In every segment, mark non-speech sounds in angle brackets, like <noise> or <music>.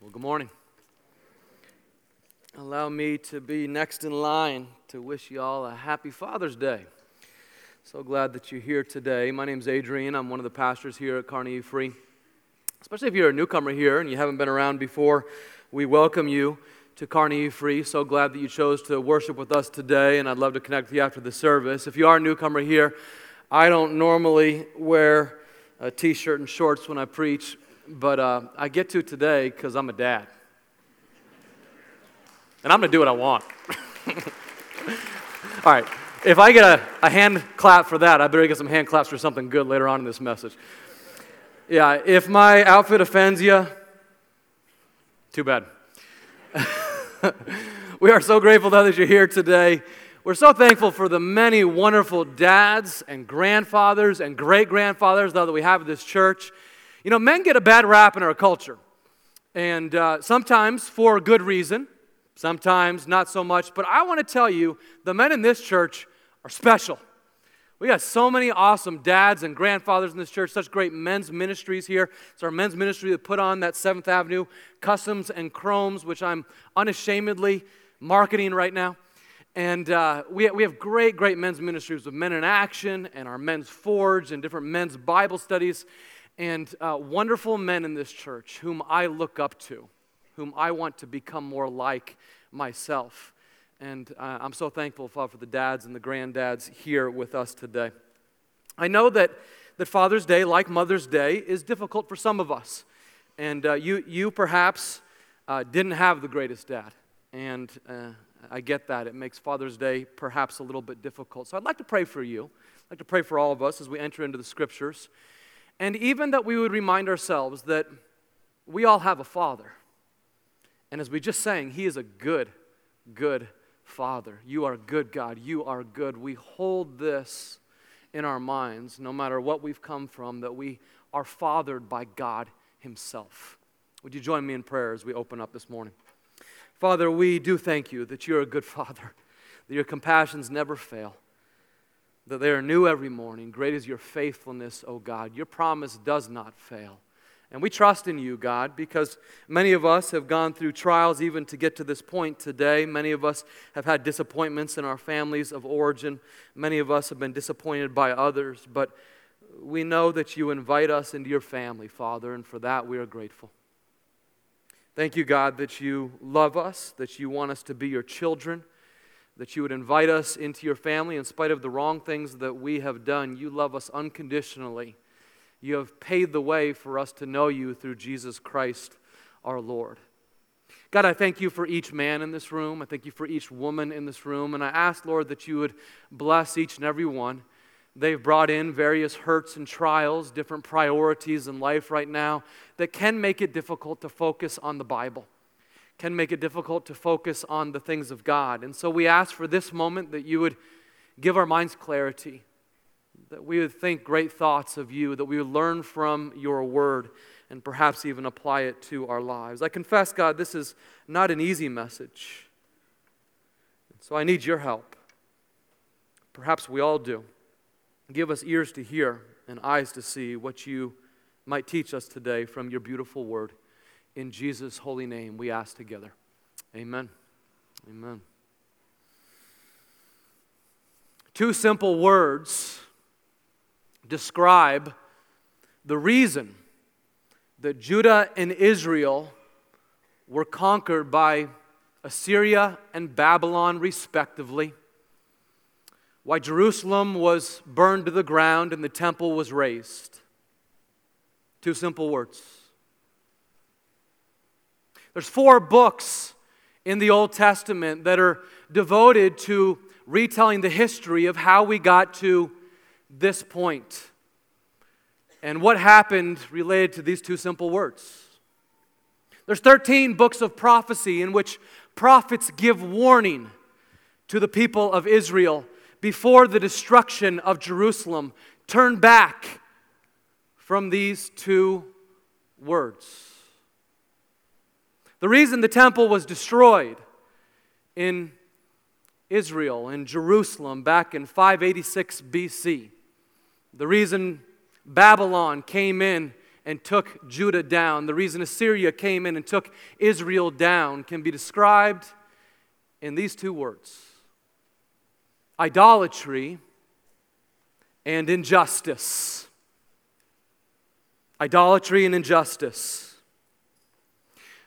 Well, good morning. Allow me to be next in line to wish you all a happy Father's Day. So glad that you're here today. My name's Adrian. I'm one of the pastors here at Carnegie Free. Especially if you're a newcomer here and you haven't been around before, we welcome you to Carnegie Free. So glad that you chose to worship with us today, and I'd love to connect with you after the service. If you are a newcomer here, I don't normally wear a t shirt and shorts when I preach, but uh, I get to today because I'm a dad. And I'm going to do what I want. <laughs> All right. If I get a, a hand clap for that, I better get some hand claps for something good later on in this message. Yeah, if my outfit offends you, too bad. <laughs> we are so grateful that you're here today. We're so thankful for the many wonderful dads and grandfathers and great grandfathers that we have at this church. You know, men get a bad rap in our culture, and uh, sometimes for a good reason, sometimes not so much. But I want to tell you, the men in this church are special. We got so many awesome dads and grandfathers in this church, such great men's ministries here. It's our men's ministry that put on that 7th Avenue Customs and Chromes, which I'm unashamedly marketing right now. And uh, we, we have great, great men's ministries with Men in Action and our Men's Forge and different men's Bible studies and uh, wonderful men in this church whom I look up to, whom I want to become more like myself. And uh, I'm so thankful for the dads and the granddads here with us today. I know that, that Father's Day, like Mother's Day, is difficult for some of us. And uh, you, you perhaps uh, didn't have the greatest dad. And uh, I get that. It makes Father's Day perhaps a little bit difficult. So I'd like to pray for you. I'd like to pray for all of us as we enter into the scriptures. And even that we would remind ourselves that we all have a father. And as we just sang, he is a good, good father. You are good, God. You are good. We hold this in our minds, no matter what we've come from, that we are fathered by God himself. Would you join me in prayer as we open up this morning? Father, we do thank you that you're a good <laughs> father, that your compassions never fail that they are new every morning. Great is your faithfulness, O God. Your promise does not fail. And we trust in you, God, because many of us have gone through trials even to get to this point today. Many of us have had disappointments in our families of origin. Many of us have been disappointed by others. But we know that you invite us into your family, Father, and for that we are grateful. Thank you, God, that you love us, that you want us to be your children that you would invite us into your family in spite of the wrong things that we have done. You love us unconditionally. You have paid the way for us to know you through Jesus Christ our Lord. God, I thank you for each man in this room. I thank you for each woman in this room. And I ask, Lord, that you would bless each and every one. They've brought in various hurts and trials, different priorities in life right now that can make it difficult to focus on the Bible can make it difficult to focus on the things of God. And so we ask for this moment that you would give our minds clarity, that we would think great thoughts of you, that we would learn from your word, and perhaps even apply it to our lives. I confess, God, this is not an easy message. So I need your help. Perhaps we all do. Give us ears to hear and eyes to see what you might teach us today from your beautiful word. In Jesus' holy name, we ask together. Amen. Amen. Two simple words describe the reason that Judah and Israel were conquered by Assyria and Babylon, respectively, why Jerusalem was burned to the ground and the temple was razed. Two simple words. There's four books in the Old Testament that are devoted to retelling the history of how we got to this point and what happened related to these two simple words. There's 13 books of prophecy in which prophets give warning to the people of Israel before the destruction of Jerusalem. Turn back from these two words. The reason the temple was destroyed in Israel, in Jerusalem, back in 586 BC, the reason Babylon came in and took Judah down, the reason Assyria came in and took Israel down, can be described in these two words idolatry and injustice. Idolatry and injustice.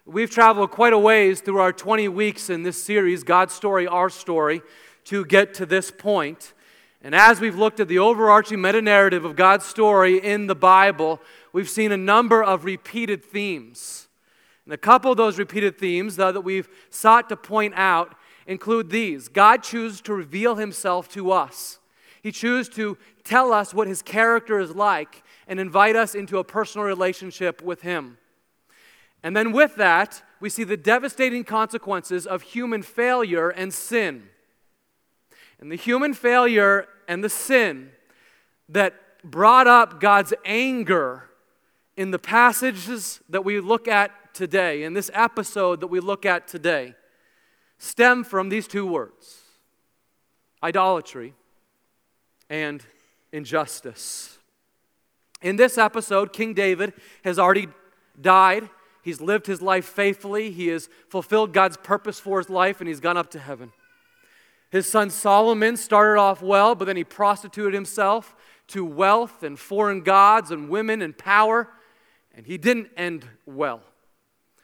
We've traveled quite a ways through our 20 weeks in this series, God's Story, Our Story, to get to this point. And as we've looked at the overarching meta narrative of God's story in the Bible, we've seen a number of repeated themes. And a couple of those repeated themes though, that we've sought to point out include these God chooses to reveal himself to us, He chooses to tell us what His character is like and invite us into a personal relationship with Him. And then with that, we see the devastating consequences of human failure and sin. And the human failure and the sin that brought up God's anger in the passages that we look at today, in this episode that we look at today, stem from these two words idolatry and injustice. In this episode, King David has already died. He's lived his life faithfully. He has fulfilled God's purpose for his life, and he's gone up to heaven. His son Solomon started off well, but then he prostituted himself to wealth and foreign gods and women and power, and he didn't end well.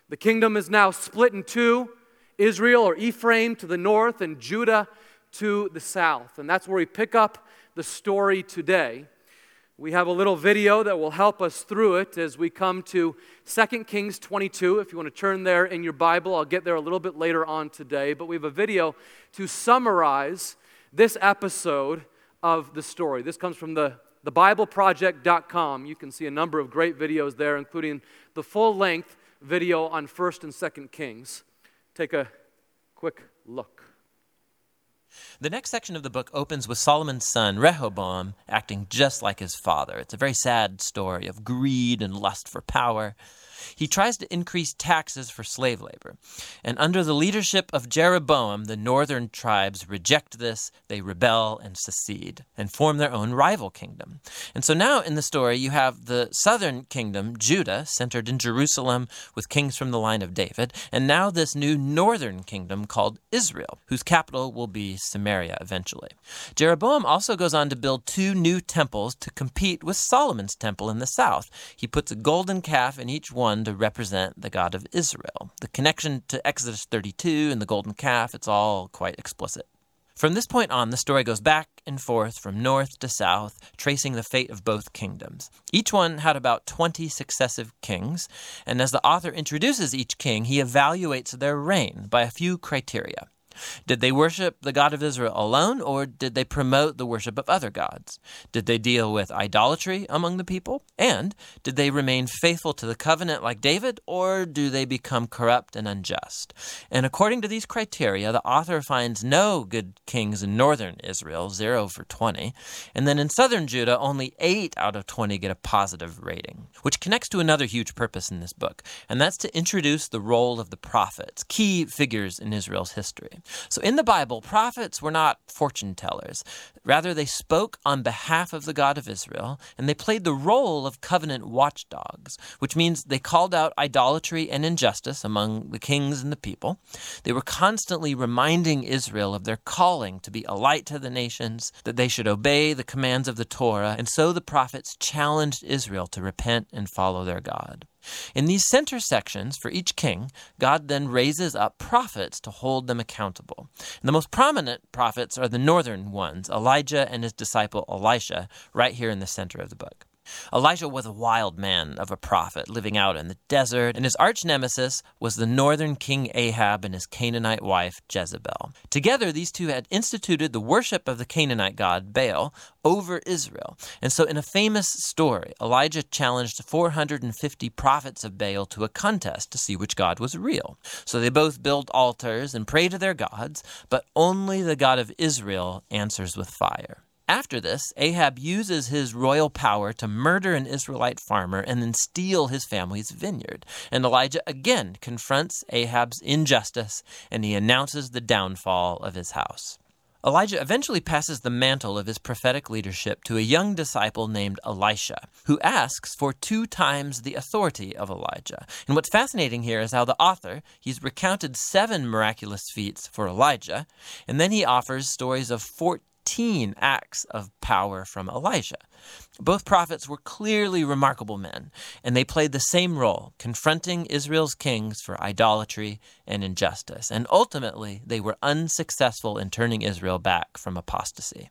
The kingdom is now split in two Israel or Ephraim to the north and Judah to the south. And that's where we pick up the story today. We have a little video that will help us through it as we come to 2 Kings 22. If you want to turn there in your Bible, I'll get there a little bit later on today. But we have a video to summarize this episode of the story. This comes from the, thebibleproject.com. You can see a number of great videos there, including the full length video on 1st and 2nd Kings. Take a quick look. The next section of the book opens with Solomon's son, Rehoboam, acting just like his father. It's a very sad story of greed and lust for power. He tries to increase taxes for slave labor. And under the leadership of Jeroboam, the northern tribes reject this, they rebel and secede, and form their own rival kingdom. And so now in the story, you have the southern kingdom, Judah, centered in Jerusalem with kings from the line of David, and now this new northern kingdom called Israel, whose capital will be Samaria eventually. Jeroboam also goes on to build two new temples to compete with Solomon's temple in the south. He puts a golden calf in each one to represent the God of Israel. The connection to Exodus 32 and the golden calf, it's all quite explicit. From this point on, the story goes back and forth from north to south, tracing the fate of both kingdoms. Each one had about 20 successive kings, and as the author introduces each king, he evaluates their reign by a few criteria. Did they worship the God of Israel alone, or did they promote the worship of other gods? Did they deal with idolatry among the people? And did they remain faithful to the covenant like David, or do they become corrupt and unjust? And according to these criteria, the author finds no good kings in northern Israel, 0 for 20. And then in southern Judah, only 8 out of 20 get a positive rating, which connects to another huge purpose in this book, and that's to introduce the role of the prophets, key figures in Israel's history. So in the Bible, prophets were not fortune tellers. Rather, they spoke on behalf of the God of Israel, and they played the role of covenant watchdogs, which means they called out idolatry and injustice among the kings and the people. They were constantly reminding Israel of their calling to be a light to the nations, that they should obey the commands of the Torah, and so the prophets challenged Israel to repent and follow their God. In these center sections for each king, God then raises up prophets to hold them accountable. And the most prominent prophets are the northern ones, Elijah and his disciple Elisha, right here in the center of the book. Elijah was a wild man of a prophet living out in the desert, and his arch nemesis was the northern king Ahab and his Canaanite wife Jezebel. Together, these two had instituted the worship of the Canaanite god Baal over Israel. And so, in a famous story, Elijah challenged 450 prophets of Baal to a contest to see which god was real. So they both build altars and pray to their gods, but only the God of Israel answers with fire. After this, Ahab uses his royal power to murder an Israelite farmer and then steal his family's vineyard. And Elijah again confronts Ahab's injustice and he announces the downfall of his house. Elijah eventually passes the mantle of his prophetic leadership to a young disciple named Elisha, who asks for two times the authority of Elijah. And what's fascinating here is how the author, he's recounted seven miraculous feats for Elijah, and then he offers stories of 14 15 acts of power from Elisha. Both prophets were clearly remarkable men, and they played the same role, confronting Israel's kings for idolatry and injustice. And ultimately, they were unsuccessful in turning Israel back from apostasy.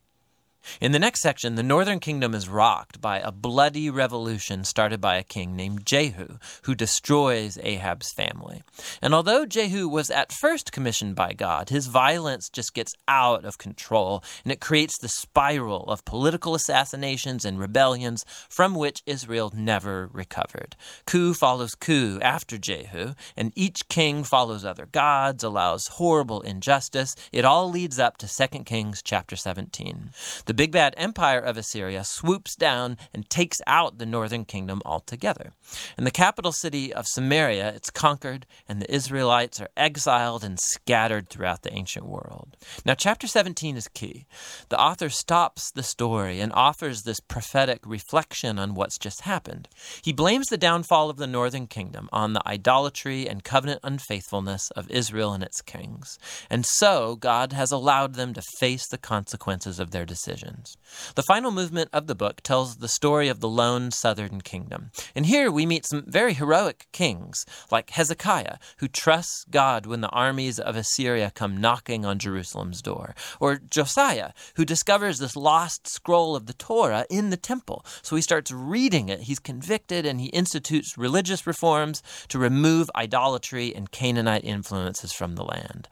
In the next section, the northern kingdom is rocked by a bloody revolution started by a king named Jehu, who destroys Ahab's family. And although Jehu was at first commissioned by God, his violence just gets out of control, and it creates the spiral of political assassinations and rebellions from which Israel never recovered. Coup follows coup after Jehu, and each king follows other gods, allows horrible injustice. It all leads up to 2 Kings chapter 17. The big bad empire of Assyria swoops down and takes out the northern kingdom altogether. In the capital city of Samaria, it's conquered, and the Israelites are exiled and scattered throughout the ancient world. Now, chapter 17 is key. The author stops the story and offers this prophetic reflection on what's just happened. He blames the downfall of the northern kingdom on the idolatry and covenant unfaithfulness of Israel and its kings. And so, God has allowed them to face the consequences of their decisions decisions. The final movement of the book tells the story of the lone southern kingdom. And here we meet some very heroic kings, like Hezekiah, who trusts God when the armies of Assyria come knocking on Jerusalem's door, or Josiah, who discovers this lost scroll of the Torah in the temple. So he starts reading it. He's convicted and he institutes religious reforms to remove idolatry and Canaanite influences from the land.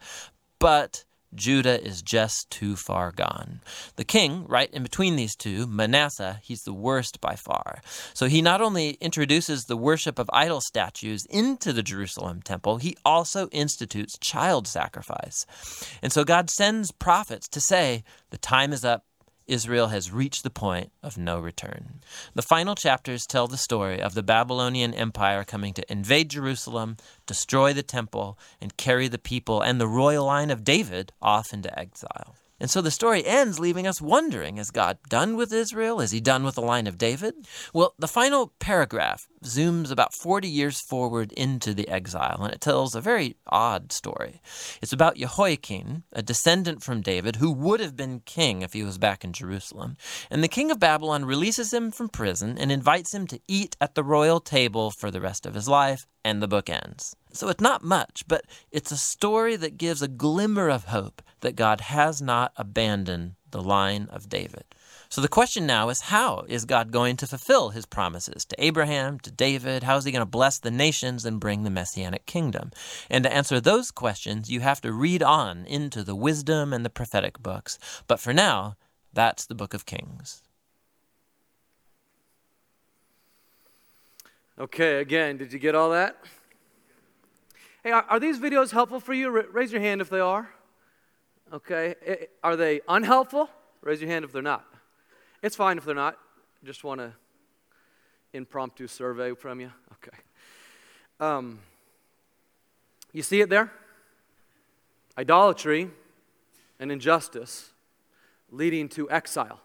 But Judah is just too far gone. The king, right in between these two, Manasseh, he's the worst by far. So he not only introduces the worship of idol statues into the Jerusalem temple, he also institutes child sacrifice. And so God sends prophets to say, The time is up, Israel has reached the point of no return. The final chapters tell the story of the Babylonian Empire coming to invade Jerusalem, destroy the temple, and carry the people and the royal line of David off into exile. And so the story ends leaving us wondering is God done with Israel? Is he done with the line of David? Well, the final paragraph zooms about 40 years forward into the exile, and it tells a very odd story. It's about Jehoiachin, a descendant from David, who would have been king if he was back in Jerusalem. And the king of Babylon releases him from prison and invites him to eat at the royal table for the rest of his life, and the book ends. So it's not much, but it's a story that gives a glimmer of hope that God has not abandoned the line of David. So the question now is how is God going to fulfill his promises to Abraham, to David? How is he going to bless the nations and bring the messianic kingdom? And to answer those questions, you have to read on into the wisdom and the prophetic books. But for now, that's the book of Kings. Okay, again, did you get all that? Hey, are, these videos helpful for you? raise your hand if they are. Okay. Are they unhelpful? Raise your hand if they're not. It's fine if they're not. Just want a impromptu survey from you. Okay. Um, you see it there? Idolatry and injustice leading to exile.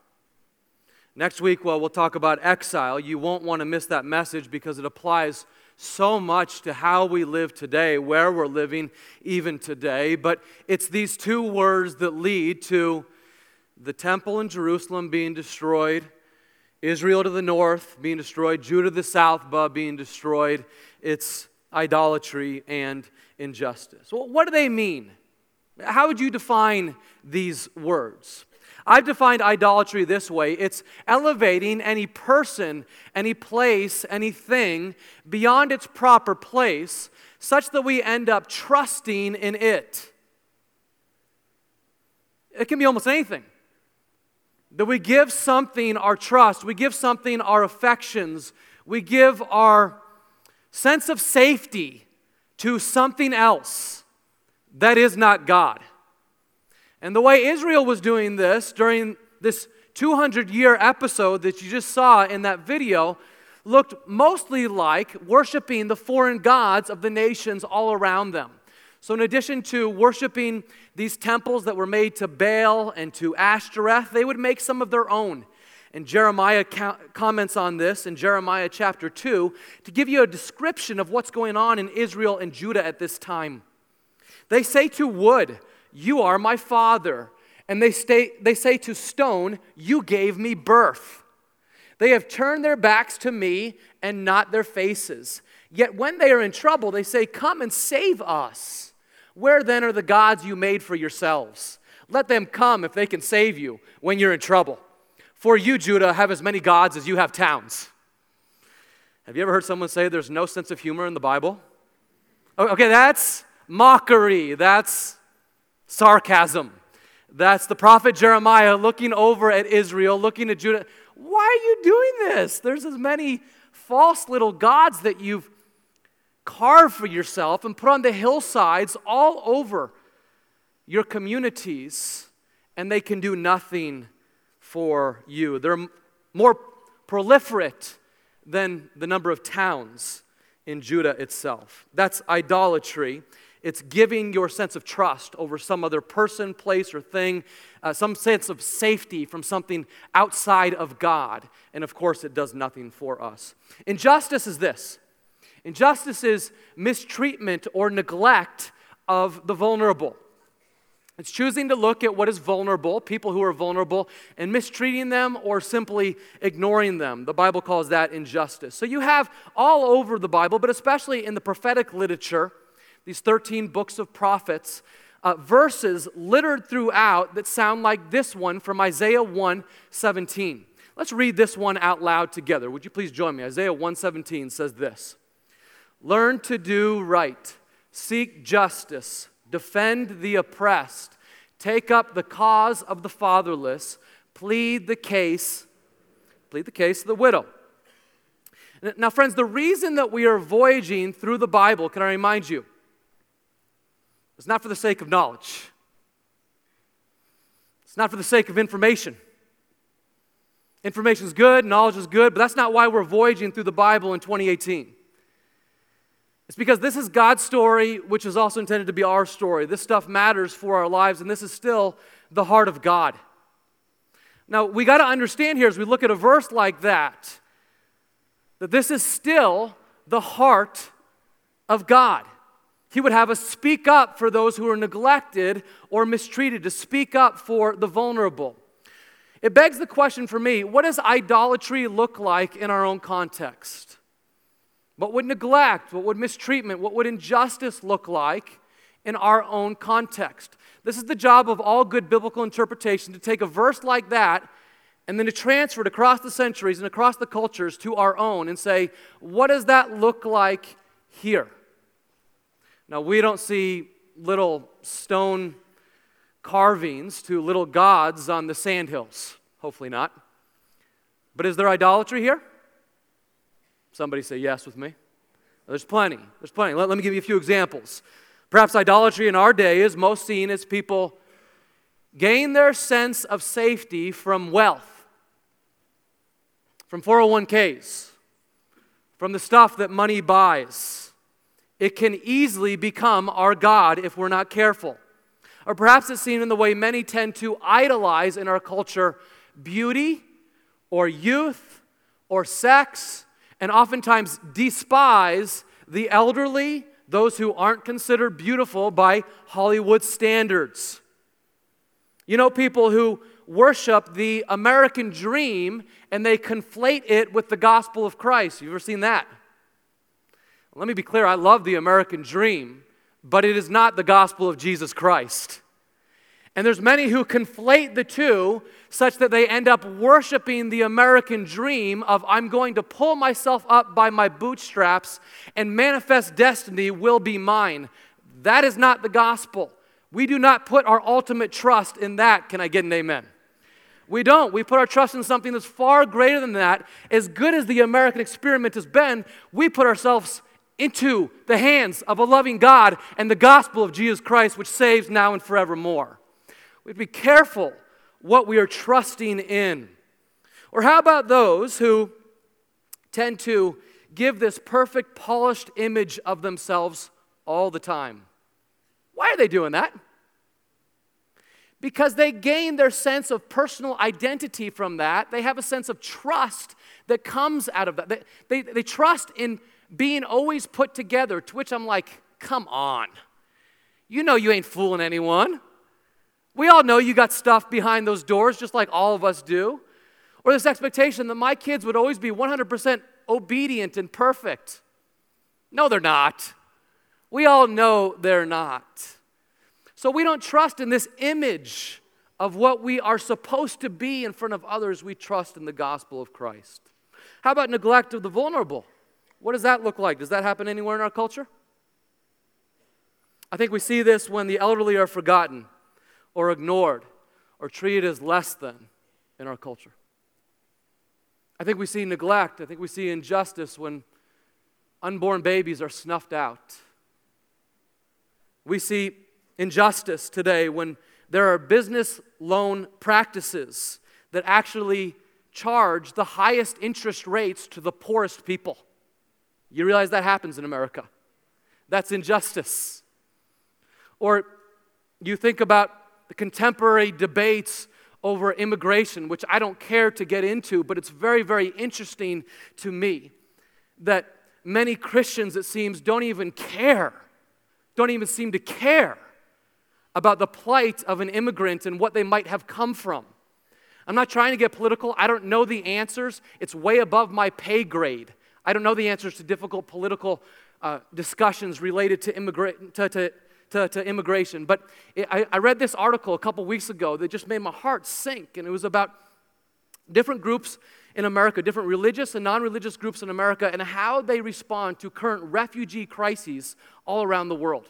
Next week, well, we'll talk about exile. You won't want to miss that message because it applies so much to how we live today, where we're living even today. But it's these two words that lead to the temple in Jerusalem being destroyed, Israel to the north being destroyed, Judah to the south being destroyed. It's idolatry and injustice. Well, what do they mean? How would you define these words? I've defined idolatry this way it's elevating any person, any place, anything beyond its proper place, such that we end up trusting in it. It can be almost anything. That we give something our trust, we give something our affections, we give our sense of safety to something else that is not God. And the way Israel was doing this during this 200 year episode that you just saw in that video looked mostly like worshiping the foreign gods of the nations all around them. So, in addition to worshiping these temples that were made to Baal and to Ashtoreth, they would make some of their own. And Jeremiah comments on this in Jeremiah chapter 2 to give you a description of what's going on in Israel and Judah at this time. They say to wood, You are my father. And they, stay, they say to stone, You gave me birth. They have turned their backs to me and not their faces. Yet when they are in trouble, they say, Come and save us. Where then are the gods you made for yourselves? Let them come if they can save you when you're in trouble. For you, Judah, have as many gods as you have towns. Have you ever heard someone say there's no sense of humor in the Bible? Okay, that's mockery. That's sarcasm. That's the prophet Jeremiah looking over at Israel, looking at Judah. Why are you doing this? There's as many false little gods that you've carved for yourself and put on the hillsides all over your communities, and they can do nothing for you. They're more proliferate than the number of towns in Judah itself. That's idolatry. It's giving your sense of trust over some other person, place, or thing, uh, some sense of safety from something outside of God. And of course, it does nothing for us. Injustice is this injustice is mistreatment or neglect of the vulnerable. It's choosing to look at what is vulnerable, people who are vulnerable, and mistreating them or simply ignoring them. The Bible calls that injustice. So you have all over the Bible, but especially in the prophetic literature, these 13 books of prophets, uh, verses littered throughout that sound like this one from Isaiah 1 17. Let's read this one out loud together. Would you please join me? Isaiah 117 says this Learn to do right, seek justice defend the oppressed, take up the cause of the fatherless, plead the case, plead the case of the widow. Now, friends, the reason that we are voyaging through the Bible, can I remind you, is not for the sake of knowledge. It's not for the sake of information. Information is good, knowledge is good, but that's not why we're voyaging through the Bible in 2018. It's because this is God's story, which is also intended to be our story. This stuff matters for our lives, and this is still the heart of God. Now, we got to understand here as we look at a verse like that, that this is still the heart of God. He would have us speak up for those who are neglected or mistreated, to speak up for the vulnerable. It begs the question for me what does idolatry look like in our own context? What would neglect, what would mistreatment, what would injustice look like in our own context? This is the job of all good biblical interpretation to take a verse like that and then to transfer it across the centuries and across the cultures to our own and say, what does that look like here? Now, we don't see little stone carvings to little gods on the sandhills. Hopefully not. But is there idolatry here? Somebody say yes with me. There's plenty. There's plenty. Let, let me give you a few examples. Perhaps idolatry in our day is most seen as people gain their sense of safety from wealth, from 401ks, from the stuff that money buys. It can easily become our God if we're not careful. Or perhaps it's seen in the way many tend to idolize in our culture beauty or youth or sex and oftentimes despise the elderly, those who aren't considered beautiful by Hollywood standards. You know, people who worship the American dream and they conflate it with the gospel of Christ. You ever seen that? Let me be clear I love the American dream, but it is not the gospel of Jesus Christ. And there's many who conflate the two such that they end up worshiping the American dream of I'm going to pull myself up by my bootstraps and manifest destiny will be mine. That is not the gospel. We do not put our ultimate trust in that. Can I get an amen? We don't. We put our trust in something that's far greater than that. As good as the American experiment has been, we put ourselves into the hands of a loving God and the gospel of Jesus Christ, which saves now and forevermore. We'd be careful what we are trusting in. Or how about those who tend to give this perfect, polished image of themselves all the time? Why are they doing that? Because they gain their sense of personal identity from that. They have a sense of trust that comes out of that. They, they, they trust in being always put together, to which I'm like, come on. You know you ain't fooling anyone. We all know you got stuff behind those doors, just like all of us do. Or this expectation that my kids would always be 100% obedient and perfect. No, they're not. We all know they're not. So we don't trust in this image of what we are supposed to be in front of others. We trust in the gospel of Christ. How about neglect of the vulnerable? What does that look like? Does that happen anywhere in our culture? I think we see this when the elderly are forgotten or ignored or treated as less than in our culture. I think we see neglect. I think we see injustice when unborn babies are snuffed out. We see injustice today when there are business loan practices that actually charge the highest interest rates to the poorest people. You realize that happens in America. That's injustice. Or you think about the contemporary debates over immigration, which I don't care to get into, but it's very, very interesting to me that many Christians, it seems, don't even care, don't even seem to care about the plight of an immigrant and what they might have come from. I'm not trying to get political. I don't know the answers. It's way above my pay grade. I don't know the answers to difficult political uh, discussions related to, immigra- to, to, to, to immigration. But it, I, I read this article a couple weeks ago that just made my heart sink, and it was about different groups in America, different religious and non religious groups in America, and how they respond to current refugee crises all around the world.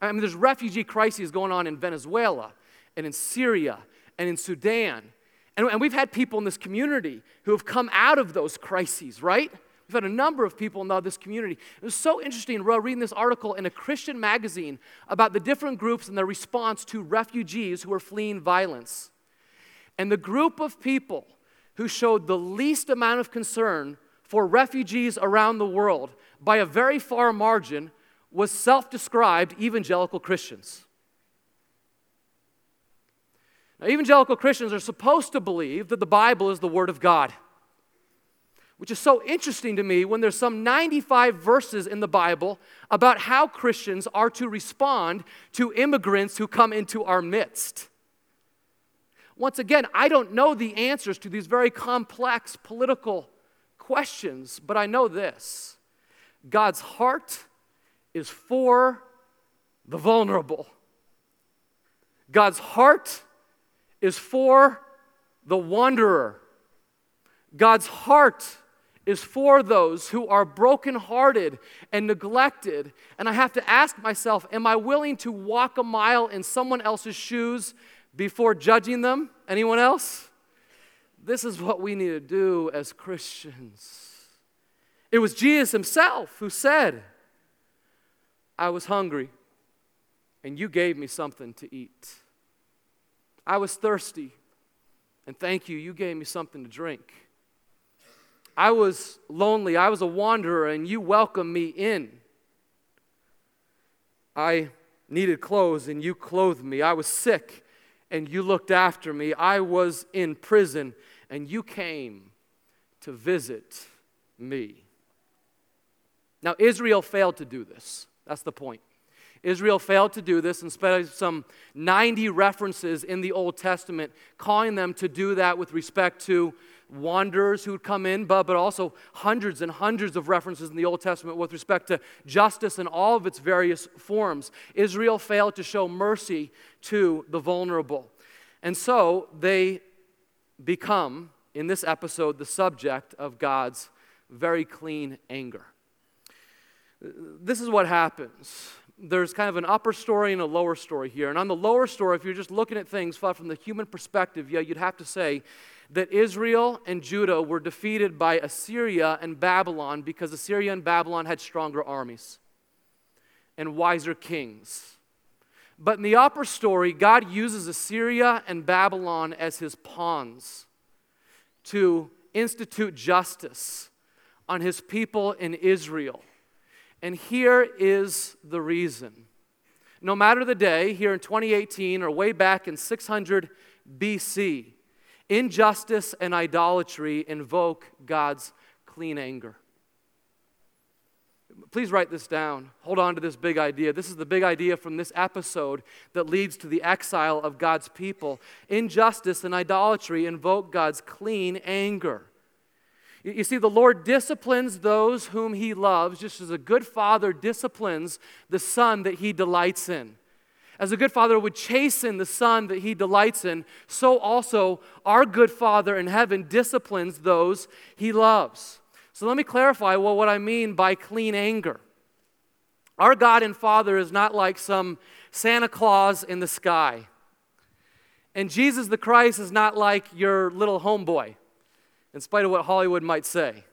I mean, there's refugee crises going on in Venezuela and in Syria and in Sudan. And, and we've had people in this community who have come out of those crises, right? We've had a number of people in this community. It was so interesting reading this article in a Christian magazine about the different groups and their response to refugees who are fleeing violence. And the group of people who showed the least amount of concern for refugees around the world by a very far margin was self described evangelical Christians. Now, evangelical Christians are supposed to believe that the Bible is the Word of God, which is so interesting to me when there's some 95 verses in the Bible about how Christians are to respond to immigrants who come into our midst. Once again, I don't know the answers to these very complex political questions, but I know this God's heart is for the vulnerable. God's heart is for the wanderer. God's heart is for those who are brokenhearted and neglected. And I have to ask myself, am I willing to walk a mile in someone else's shoes before judging them? Anyone else? This is what we need to do as Christians. It was Jesus himself who said, I was hungry, and you gave me something to eat. I was thirsty, and thank you, you gave me something to drink. I was lonely, I was a wanderer, and you welcomed me in. I needed clothes, and you clothed me. I was sick, and you looked after me. I was in prison, and you came to visit me. Now, Israel failed to do this. That's the point. Israel failed to do this spite of some 90 references in the Old Testament calling them to do that with respect to wanderers who would come in, but, but also hundreds and hundreds of references in the Old Testament with respect to justice in all of its various forms. Israel failed to show mercy to the vulnerable. And so they become, in this episode, the subject of God's very clean anger this is what happens. There's kind of an upper story and a lower story here. And on the lower story, if you're just looking at things from the human perspective, yeah, you'd have to say that Israel and Judah were defeated by Assyria and Babylon because Assyria and Babylon had stronger armies and wiser kings. But in the upper story, God uses Assyria and Babylon as his pawns to institute justice on his people in Israel. And here is the reason. no matter the day, here in 2018 or way back in 600 BC, injustice and idolatry invoke God's clean anger. Please write this down. Hold on to this big idea. This is the big idea from this episode that leads to the exile of God's people. Injustice and idolatry invoke God's clean anger. You see, the Lord disciplines those whom He loves, just as a good father disciplines the son that He delights in. As a good father would chasten the son that He delights in, so also our good Father in heaven disciplines those He loves. So let me clarify well, what I mean by clean anger. Our God and Father is not like some Santa Claus in the sky. And Jesus the Christ is not like your little homeboy in spite of what Hollywood might say.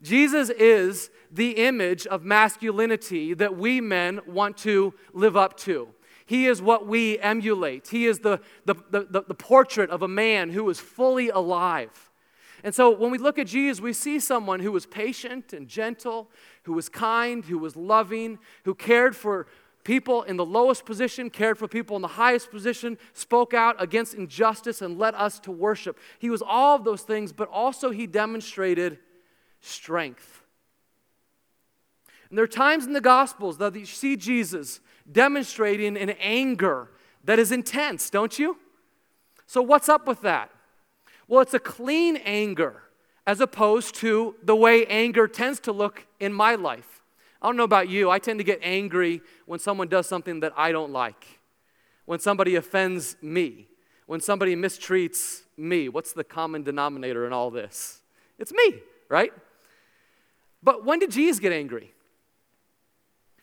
Jesus is the image of masculinity that we men want to live up to. He is what we emulate. He is the, the, the, the, portrait of a man who is fully alive. And so when we look at Jesus, we see someone who was patient and gentle, who was kind, who was loving, who cared for people in the lowest position, cared for people in the highest position, spoke out against injustice, and led us to worship. He was all of those things, but also he demonstrated strength. And there are times in the Gospels that you see Jesus demonstrating an anger that is intense, don't you? So, what's up with that? Well, it's a clean anger as opposed to the way anger tends to look in my life. I don't know about you, I tend to get angry when someone does something that I don't like, when somebody offends me, when somebody mistreats me. What's the common denominator in all this? It's me, right? But when did Jesus get angry?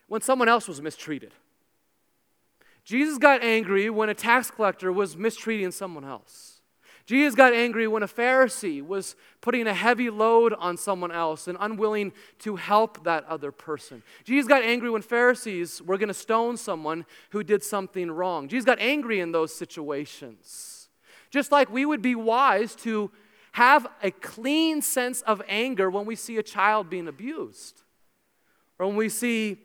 When someone else was mistreated. Jesus got angry when a tax collector was mistreating someone else. Jesus got angry when a Pharisee was putting a heavy load on someone else and unwilling to help that other person. Jesus got angry when Pharisees were going to stone someone who did something wrong. Jesus got angry in those situations. Just like we would be wise to have a clean sense of anger when we see a child being abused or when we see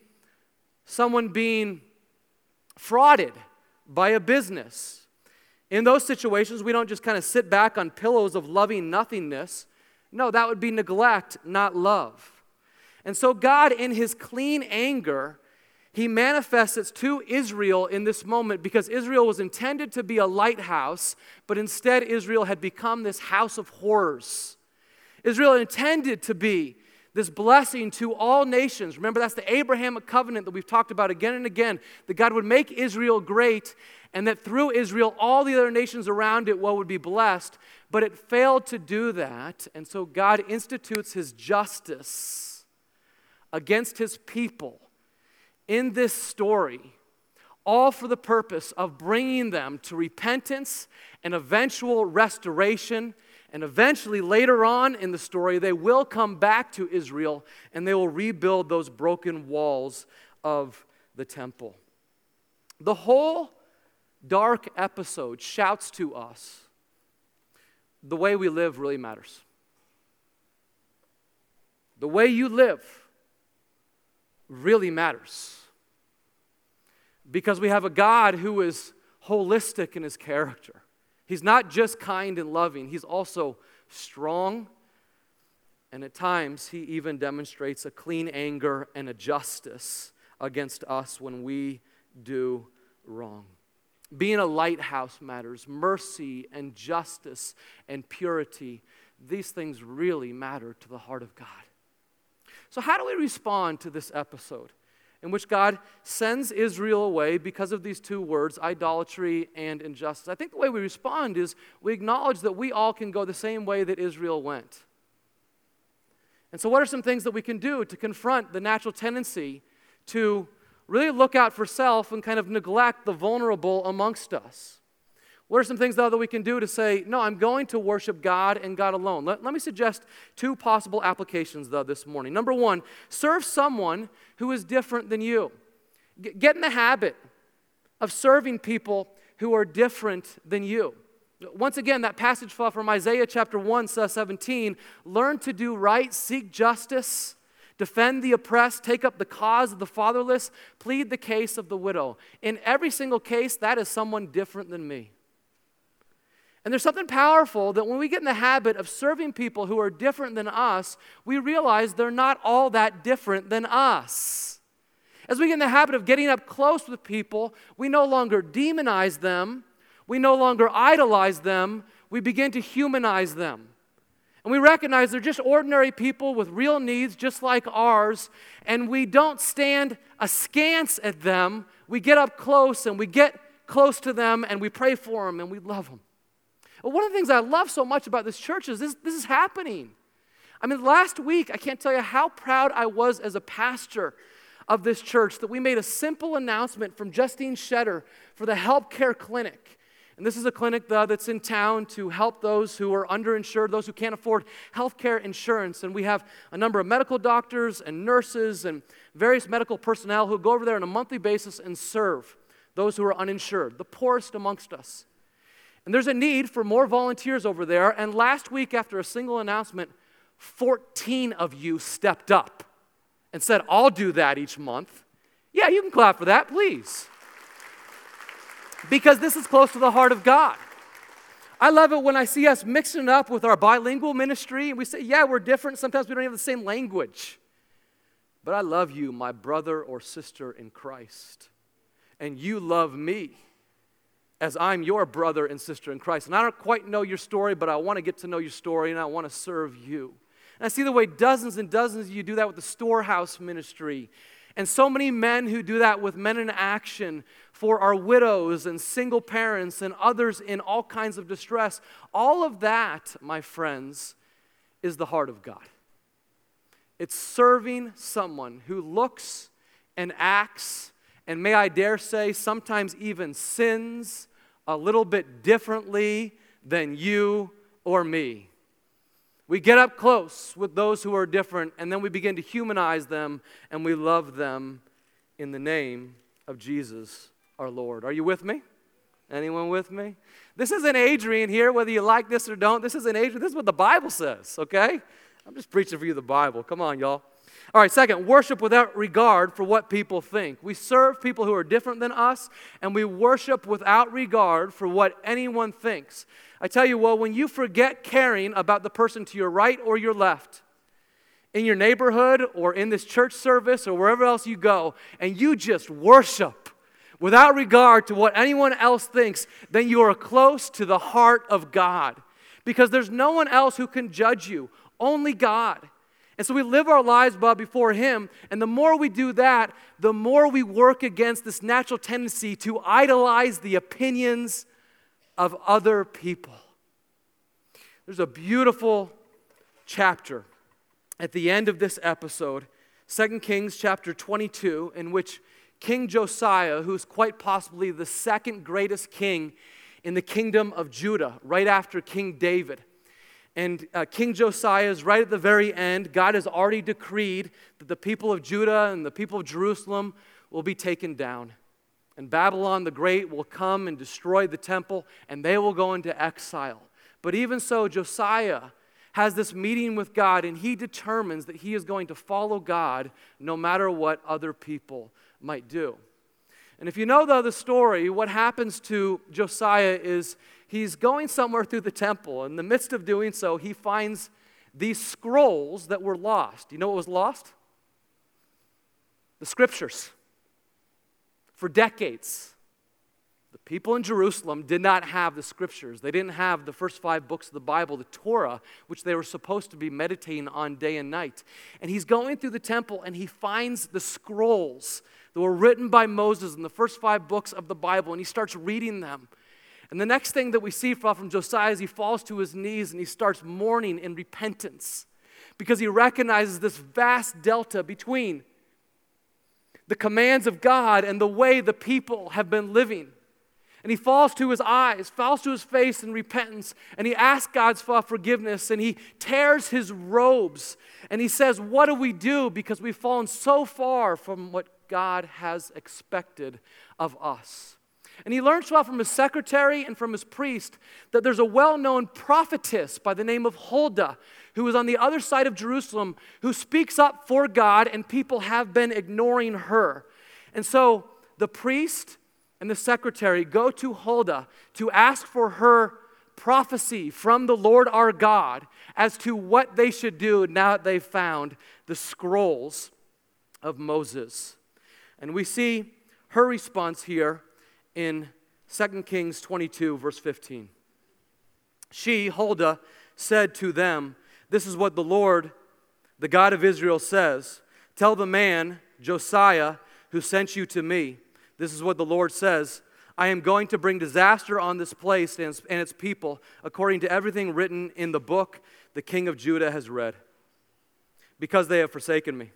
someone being frauded by a business in those situations, we don't just kind of sit back on pillows of loving nothingness. No, that would be neglect, not love. And so, God, in his clean anger, he manifests it to Israel in this moment because Israel was intended to be a lighthouse, but instead, Israel had become this house of horrors. Israel intended to be this blessing to all nations. Remember, that's the Abrahamic covenant that we've talked about again and again, that God would make Israel great and that through Israel, all the other nations around it well, would be blessed. But it failed to do that, and so God institutes his justice against his people in this story, all for the purpose of bringing them to repentance and eventual restoration. And eventually, later on in the story, they will come back to Israel and they will rebuild those broken walls of the temple. The whole dark episode shouts to us the way we live really matters. The way you live really matters. Because we have a God who is holistic in his character. He's not just kind and loving, he's also strong. And at times, he even demonstrates a clean anger and a justice against us when we do wrong. Being a lighthouse matters. Mercy and justice and purity, these things really matter to the heart of God. So, how do we respond to this episode in which God sends Israel away because of these two words, idolatry and injustice? I think the way we respond is we acknowledge that we all can go the same way that Israel went. And so, what are some things that we can do to confront the natural tendency to really look out for self and kind of neglect the vulnerable amongst us. What are some things, though, that we can do to say, no, I'm going to worship God and God alone? Let, let me suggest two possible applications, though, this morning. Number one, serve someone who is different than you. G- get in the habit of serving people who are different than you. Once again, that passage from Isaiah chapter 1, verse 17 learn to do right, seek justice, defend the oppressed, take up the cause of the fatherless, plead the case of the widow. In every single case, that is someone different than me. And there's something powerful that when we get in the habit of serving people who are different than us, we realize they're not all that different than us. As we get in the habit of getting up close with people, we no longer demonize them, we no longer idolize them, we begin to humanize them. And we recognize they're just ordinary people with real needs, just like ours, and we don't stand askance at them. We get up close and we get close to them and we pray for them and we love them. One of the things I love so much about this church is this, this is happening. I mean, last week, I can't tell you how proud I was as a pastor of this church that we made a simple announcement from Justine Shetter for the Help Care Clinic. And this is a clinic uh, that's in town to help those who are underinsured, those who can't afford health care insurance. And we have a number of medical doctors and nurses and various medical personnel who go over there on a monthly basis and serve those who are uninsured, the poorest amongst us. And there's a need for more volunteers over there. And last week, after a single announcement, 14 of you stepped up and said, I'll do that each month. Yeah, you can clap for that, please because this is close to the heart of God. I love it when I see us mixing it up with our bilingual ministry and we say, yeah, we're different. Sometimes we don't have the same language. But I love you, my brother or sister in Christ. And you love me as I'm your brother and sister in Christ. And I don't quite know your story, but I want to get to know your story and I want to serve you. And I see the way dozens and dozens of you do that with the storehouse ministry and so many men who do that with Men in Action for our widows and single parents and others in all kinds of distress. All of that, my friends, is the heart of God. It's serving someone who looks and acts, and may I dare say, sometimes even sins a little bit differently than you or me. We get up close with those who are different, and then we begin to humanize them and we love them in the name of Jesus our Lord. Are you with me? Anyone with me? This isn't Adrian here, whether you like this or don't. This isn't Adrian. This is what the Bible says, okay? I'm just preaching for you the Bible. Come on, y'all. All right, second, worship without regard for what people think. We serve people who are different than us, and we worship without regard for what anyone thinks. I tell you, well, when you forget caring about the person to your right or your left, in your neighborhood or in this church service or wherever else you go, and you just worship without regard to what anyone else thinks, then you are close to the heart of God. Because there's no one else who can judge you, only God. And so we live our lives before Him, and the more we do that, the more we work against this natural tendency to idolize the opinions of other people. There's a beautiful chapter at the end of this episode, 2 Kings chapter 22, in which King Josiah, who's quite possibly the second greatest king in the kingdom of Judah, right after King David. And uh, King Josiah is right at the very end. God has already decreed that the people of Judah and the people of Jerusalem will be taken down and Babylon the Great will come and destroy the temple, and they will go into exile. But even so, Josiah has this meeting with God, and he determines that he is going to follow God no matter what other people might do. And if you know, though, the story, what happens to Josiah is he's going somewhere through the temple. In the midst of doing so, he finds these scrolls that were lost. You know what was lost? The scriptures for decades. The people in Jerusalem did not have the scriptures. They didn't have the first five books of the Bible, the Torah, which they were supposed to be meditating on day and night. And he's going through the temple and he finds the scrolls that were written by Moses in the first five books of the Bible and he starts reading them. And the next thing that we see from Josiah is he falls to his knees and he starts mourning in repentance because he recognizes this vast delta between the commands of God and the way the people have been living. And he falls to his eyes, falls to his face in repentance, and he asks God's forgiveness, and he tears his robes, and he says, What do we do? Because we've fallen so far from what God has expected of us. And he learns well from his secretary and from his priest that there's a well known prophetess by the name of Huldah who is on the other side of Jerusalem who speaks up for God, and people have been ignoring her. And so the priest and the secretary go to Huldah to ask for her prophecy from the Lord our God as to what they should do now that they've found the scrolls of Moses. And we see her response here in 2 Kings 22, verse 15. She, Huldah, said to them, This is what the Lord, the God of Israel, says. Tell the man, Josiah, who sent you to me, this is what the Lord says. I am going to bring disaster on this place and its people, according to everything written in the book the king of Judah has read, because they have forsaken me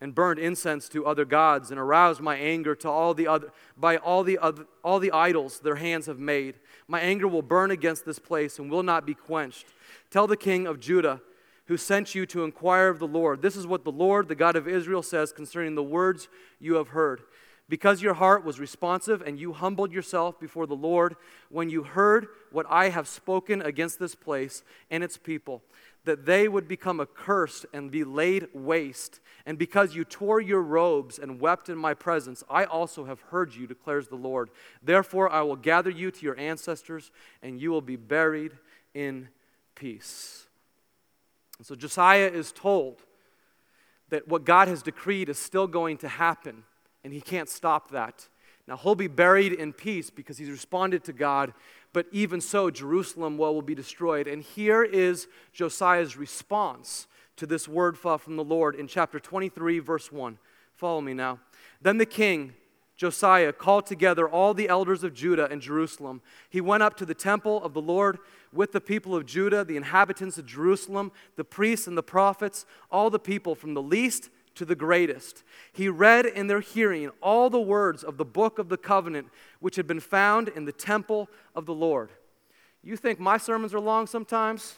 and burned incense to other gods and aroused my anger to all the other, by all the, other, all the idols their hands have made. My anger will burn against this place and will not be quenched. Tell the king of Judah, who sent you to inquire of the Lord, this is what the Lord, the God of Israel, says concerning the words you have heard. Because your heart was responsive and you humbled yourself before the Lord when you heard what I have spoken against this place and its people, that they would become accursed and be laid waste. And because you tore your robes and wept in my presence, I also have heard you, declares the Lord. Therefore, I will gather you to your ancestors, and you will be buried in peace. And so Josiah is told that what God has decreed is still going to happen and he can't stop that. Now, he'll be buried in peace because he's responded to God, but even so, Jerusalem well, will be destroyed. And here is Josiah's response to this word from the Lord in chapter 23, verse 1. Follow me now. Then the king, Josiah, called together all the elders of Judah and Jerusalem. He went up to the temple of the Lord with the people of Judah, the inhabitants of Jerusalem, the priests and the prophets, all the people from the least to the greatest. He read in their hearing all the words of the book of the covenant which had been found in the temple of the Lord. You think my sermons are long sometimes?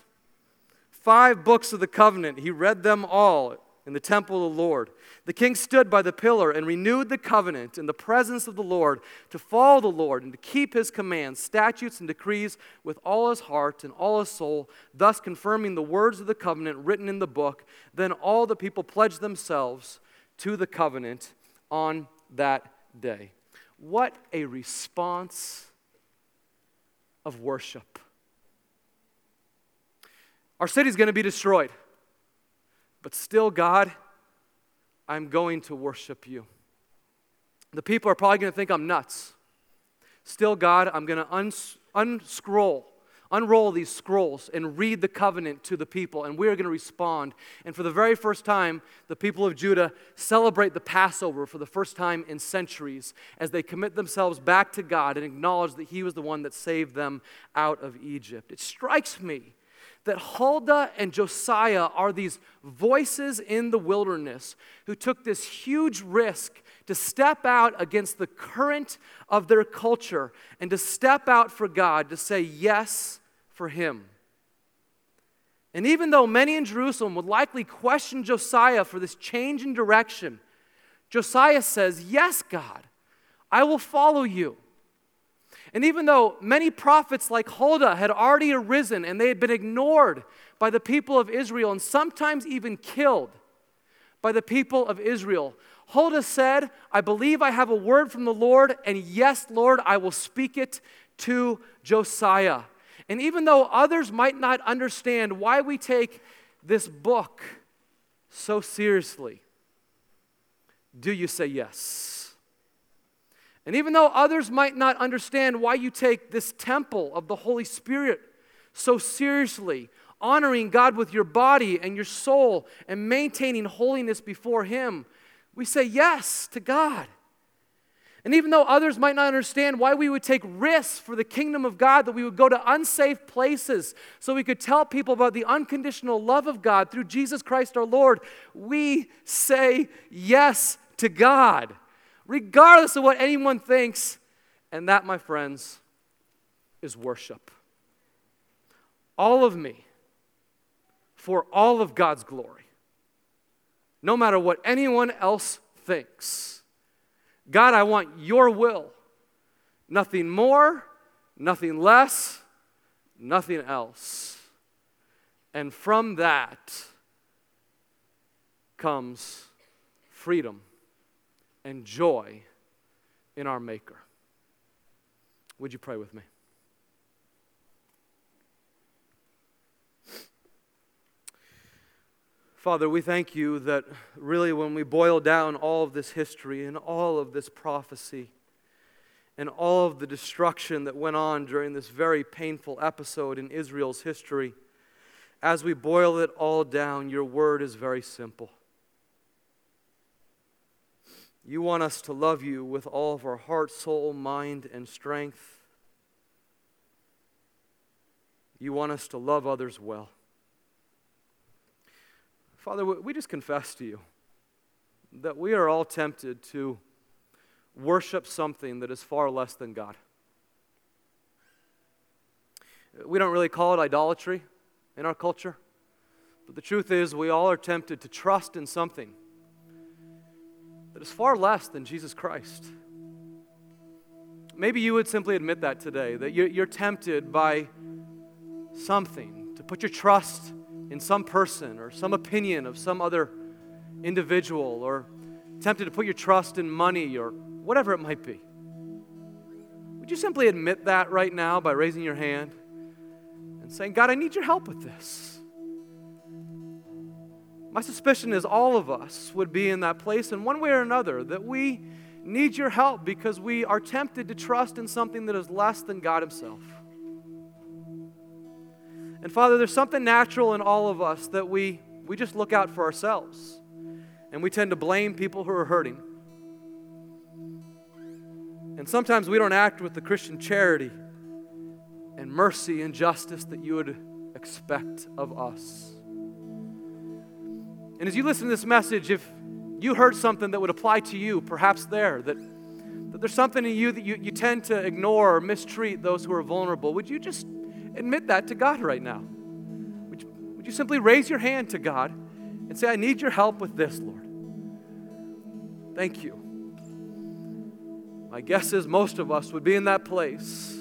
Five books of the covenant, he read them all in the temple of the Lord. The king stood by the pillar and renewed the covenant in the presence of the Lord to follow the Lord and to keep his commands, statutes, and decrees with all his heart and all his soul, thus confirming the words of the covenant written in the book. Then all the people pledged themselves to the covenant on that day. What a response of worship. Our city's going to be destroyed. But still, God, I'm going to worship you. The people are probably going to think I'm nuts. Still, God, I'm going to uns- unscroll, unroll these scrolls and read the covenant to the people, and we're going to respond. And for the very first time, the people of Judah celebrate the Passover for the first time in centuries as they commit themselves back to God and acknowledge that He was the one that saved them out of Egypt. It strikes me that Huldah and Josiah are these voices in the wilderness who took this huge risk to step out against the current of their culture and to step out for God, to say yes for Him. And even though many in Jerusalem would likely question Josiah for this change in direction, Josiah says, Yes, God, I will follow you. And even though many prophets like Huldah had already arisen and they had been ignored by the people of Israel and sometimes even killed by the people of Israel, Huldah said, I believe I have a word from the Lord, and yes, Lord, I will speak it to Josiah. And even though others might not understand why we take this book so seriously, do you say yes? And even though others might not understand why you take this temple of the Holy Spirit so seriously, honoring God with your body and your soul and maintaining holiness before Him, we say yes to God. And even though others might not understand why we would take risks for the kingdom of God, that we would go to unsafe places so we could tell people about the unconditional love of God through Jesus Christ our Lord, we say yes to God regardless of what anyone thinks. And that, my friends, is worship. All of me for all of God's glory, no matter what anyone else thinks. God, I want your will, Nothing more, nothing less, nothing else. And from that comes freedom and joy in our Maker. Would you pray with me? Father, we thank you that really when we boil down all of this history and all of this prophecy and all of the destruction that went on during this very painful episode in Israel's history, as we boil it all down, your word is very simple. You want us to love you with all of our heart, soul, mind, and strength. You want us to love others well. Father, we just confess to you that we are all tempted to worship something that is far less than God. We don't really call it idolatry in our culture, but the truth is, we all are tempted to trust in something that is far less than Jesus Christ. Maybe you would simply admit that today, that you're tempted by something to put your trust in some person or some opinion of some other individual or tempted to put your trust in money or whatever it might be. Would you simply admit that right now by raising your hand and saying, God, I need your help with this? My suspicion is all of us would be in that place in one way or another that we need your help because we are tempted to trust in something that is less than God Himself. And Father, there's something natural in all of us that we, we just look out for ourselves. And we tend to blame people who are hurting. And sometimes we don't act with the Christian charity and mercy and justice that you would expect of us. And as you listen to this message, if you heard something that would apply to you, perhaps there, that, that there's something in you that you, you tend to ignore or mistreat those who are vulnerable, would you just admit that to God right now. Would you, would you simply raise your hand to God and say, I need your help with this, Lord? Thank you. My guess is most of us would be in that place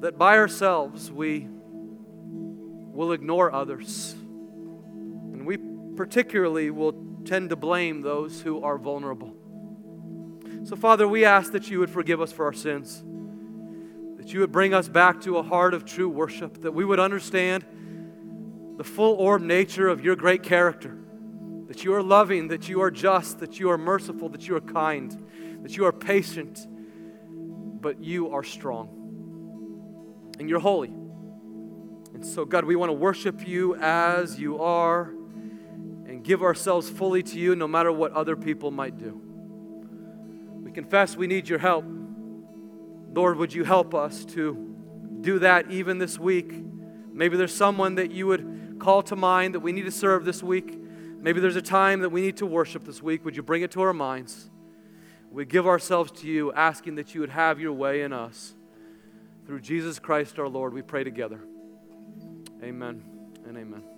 that by ourselves we will ignore others. Particularly will tend to blame those who are vulnerable. So, Father, we ask that you would forgive us for our sins that you would bring us back to a heart of true worship, that we would understand the full orb nature of your great character, that you are loving, that you are just, that you are merciful, that you are kind, that you are patient, but you are strong. And you're holy. And so, God, we want to worship you as you are give ourselves fully to you no matter what other people might do. We confess we need your help. Lord, would you help us to do that even this week? Maybe there's someone that you would call to mind that we need to serve this week. Maybe there's a time that we need to worship this week. Would you bring it to our minds? We give ourselves to you, asking that you would have your way in us. Through Jesus Christ our Lord, we pray together. Amen and amen.